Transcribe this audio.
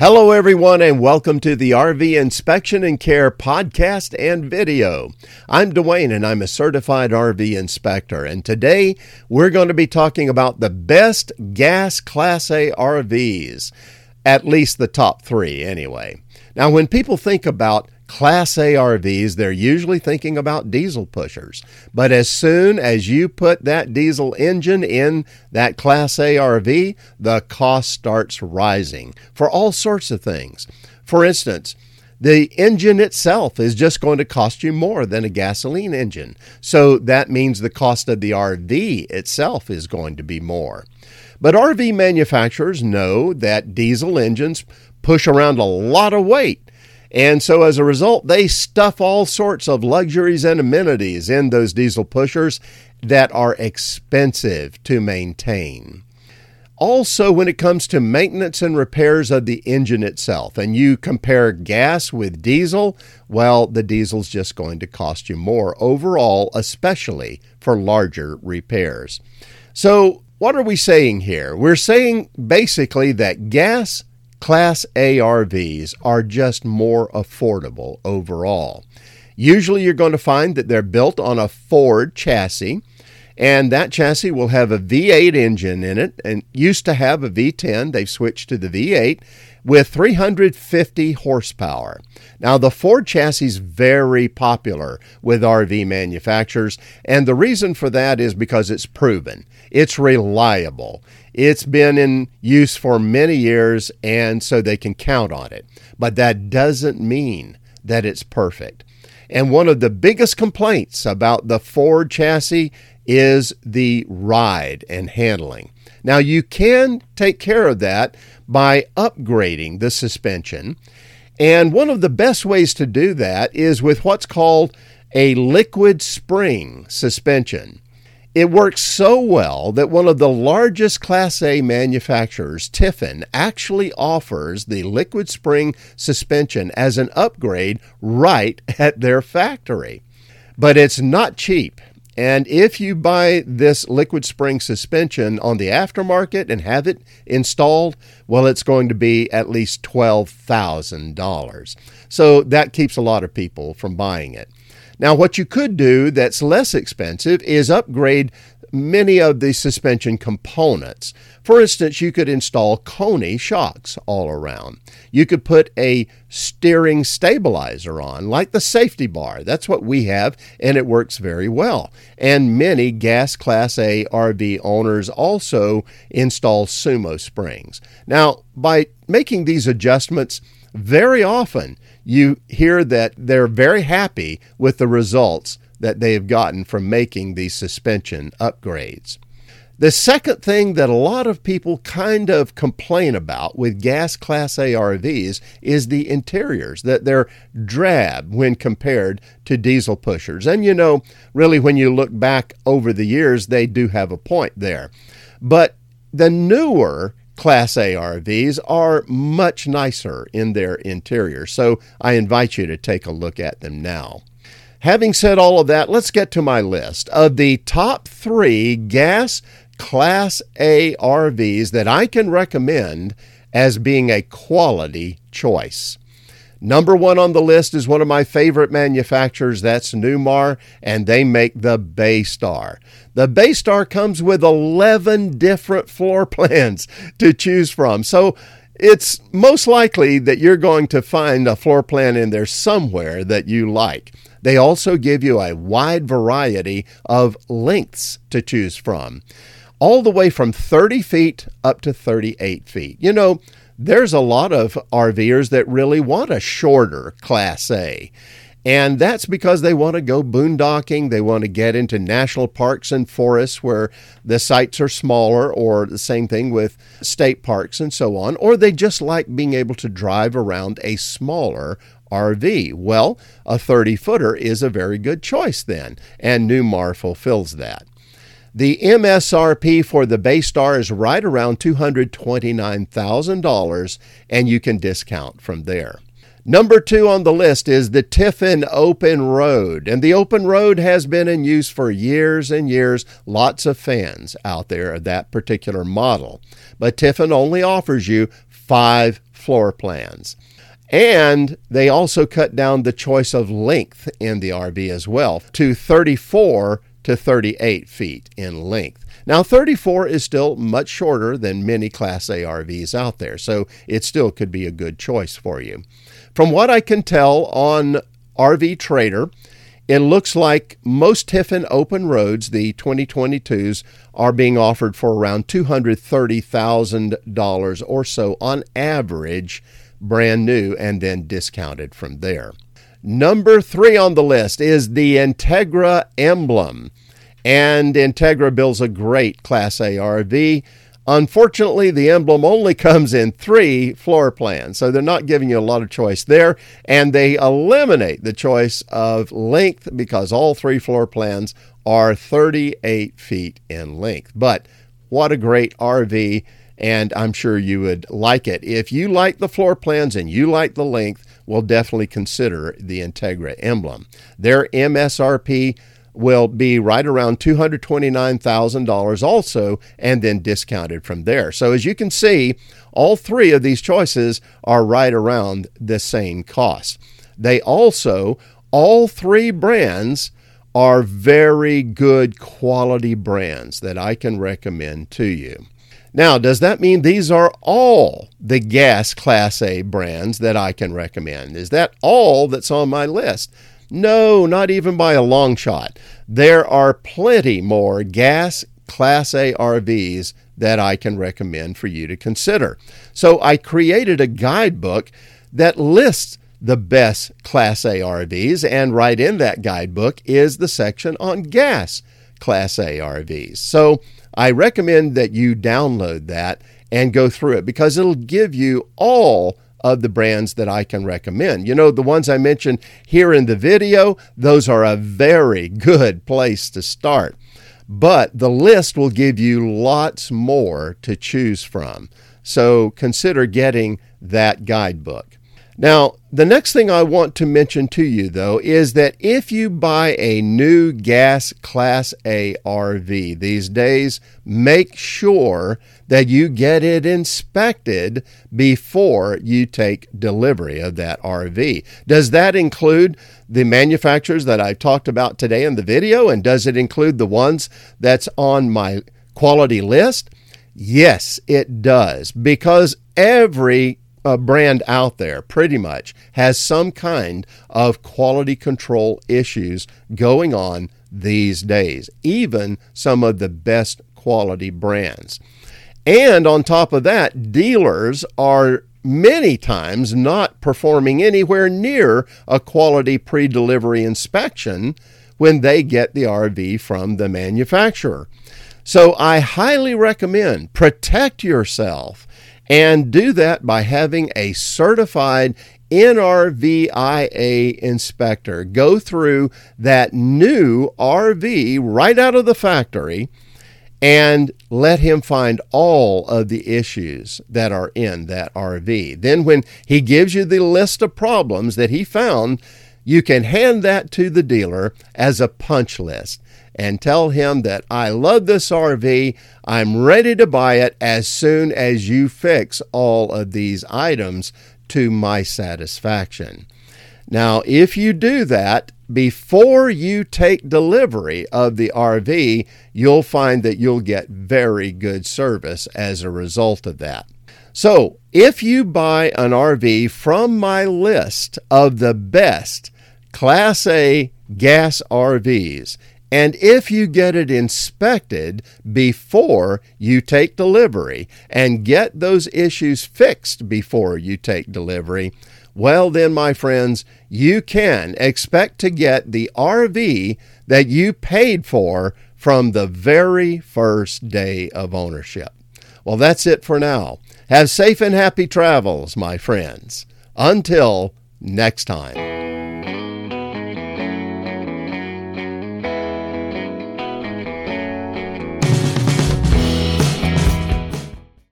Hello, everyone, and welcome to the RV Inspection and Care podcast and video. I'm Dwayne, and I'm a certified RV inspector. And today we're going to be talking about the best gas Class A RVs, at least the top three, anyway. Now, when people think about Class A RVs, they're usually thinking about diesel pushers. But as soon as you put that diesel engine in that Class A RV, the cost starts rising for all sorts of things. For instance, the engine itself is just going to cost you more than a gasoline engine. So that means the cost of the RV itself is going to be more. But RV manufacturers know that diesel engines push around a lot of weight and so as a result, they stuff all sorts of luxuries and amenities in those diesel pushers that are expensive to maintain. Also, when it comes to maintenance and repairs of the engine itself, and you compare gas with diesel, well, the diesel's just going to cost you more overall, especially for larger repairs. So, what are we saying here? We're saying basically that gas Class A RVs are just more affordable overall. Usually, you're going to find that they're built on a Ford chassis, and that chassis will have a V8 engine in it, and used to have a V10. They've switched to the V8 with 350 horsepower. Now, the Ford chassis is very popular with RV manufacturers, and the reason for that is because it's proven, it's reliable, it's been in use for many years, and so they can count on it. But that doesn't mean that it's perfect. And one of the biggest complaints about the Ford chassis is the ride and handling. Now, you can take care of that by upgrading the suspension. And one of the best ways to do that is with what's called a liquid spring suspension. It works so well that one of the largest Class A manufacturers, Tiffin, actually offers the liquid spring suspension as an upgrade right at their factory. But it's not cheap. And if you buy this liquid spring suspension on the aftermarket and have it installed, well, it's going to be at least $12,000. So that keeps a lot of people from buying it. Now, what you could do that's less expensive is upgrade many of the suspension components. For instance, you could install Koni shocks all around. You could put a steering stabilizer on, like the safety bar. That's what we have, and it works very well. And many gas Class A RV owners also install sumo springs. Now, by making these adjustments, very often you hear that they're very happy with the results that they have gotten from making these suspension upgrades. The second thing that a lot of people kind of complain about with gas class A RVs is the interiors, that they're drab when compared to diesel pushers. And you know, really, when you look back over the years, they do have a point there. But the newer Class A RVs are much nicer in their interior, so I invite you to take a look at them now. Having said all of that, let's get to my list of the top three gas Class A RVs that I can recommend as being a quality choice. Number one on the list is one of my favorite manufacturers, that's Newmar, and they make the Baystar. The Baystar comes with 11 different floor plans to choose from. So it's most likely that you're going to find a floor plan in there somewhere that you like. They also give you a wide variety of lengths to choose from, all the way from 30 feet up to 38 feet. You know, there's a lot of RVers that really want a shorter Class A. And that's because they want to go boondocking. They want to get into national parks and forests where the sites are smaller, or the same thing with state parks and so on. Or they just like being able to drive around a smaller RV. Well, a 30 footer is a very good choice then, and Newmar fulfills that. The MSRP for the Baystar is right around $229,000, and you can discount from there. Number two on the list is the Tiffin Open Road. And the Open Road has been in use for years and years. Lots of fans out there of that particular model. But Tiffin only offers you five floor plans. And they also cut down the choice of length in the RV as well to 34 to 38 feet in length. Now, 34 is still much shorter than many Class A RVs out there, so it still could be a good choice for you. From what I can tell on RV Trader, it looks like most Tiffin open roads, the 2022s, are being offered for around $230,000 or so on average, brand new, and then discounted from there. Number three on the list is the Entegra Emblem. And Entegra builds a great Class A RV. Unfortunately, the emblem only comes in three floor plans, so they're not giving you a lot of choice there. And they eliminate the choice of length because all three floor plans are 38 feet in length. But what a great RV! And I'm sure you would like it. If you like the floor plans and you like the length, we'll definitely consider the Entegra emblem. Their MSRP will be right around $229,000 also, and then discounted from there. So as you can see, all three of these choices are right around the same cost. They also, all three brands, are very good quality brands that I can recommend to you. Now, does that mean these are all the gas Class A brands that I can recommend? Is that all that's on my list? No, not even by a long shot. There are plenty more gas Class A RVs that I can recommend for you to consider. So I created a guidebook that lists the best Class A RVs, and right in that guidebook is the section on gas Class A RVs. So I recommend that you download that and go through it because it'll give you all of the brands that I can recommend. You know, the ones I mentioned here in the video, those are a very good place to start. But the list will give you lots more to choose from. So consider getting that guidebook. Now, the next thing I want to mention to you, though, is that if you buy a new gas Class A RV these days, make sure that you get it inspected before you take delivery of that RV. Does that include the manufacturers that I've talked about today in the video? And does it include the ones that's on my quality list? Yes, it does, because every uh, brand out there pretty much has some kind of quality control issues going on these days, even some of the best quality brands. And on top of that, dealers are many times not performing anywhere near a quality pre delivery inspection when they get the RV from the manufacturer. So I highly recommend protect yourself and do that by having a certified NRVIA inspector go through that new RV right out of the factory and let him find all of the issues that are in that RV. Then, when he gives you the list of problems that he found, you can hand that to the dealer as a punch list and tell him that I love this RV. I'm ready to buy it as soon as you fix all of these items to my satisfaction. Now, if you do that before you take delivery of the RV, you'll find that you'll get very good service as a result of that. So, if you buy an RV from my list of the best Class A gas RVs, and if you get it inspected before you take delivery and get those issues fixed before you take delivery, well, then, my friends, you can expect to get the RV that you paid for from the very first day of ownership. Well, that's it for now. Have safe and happy travels, my friends. Until next time.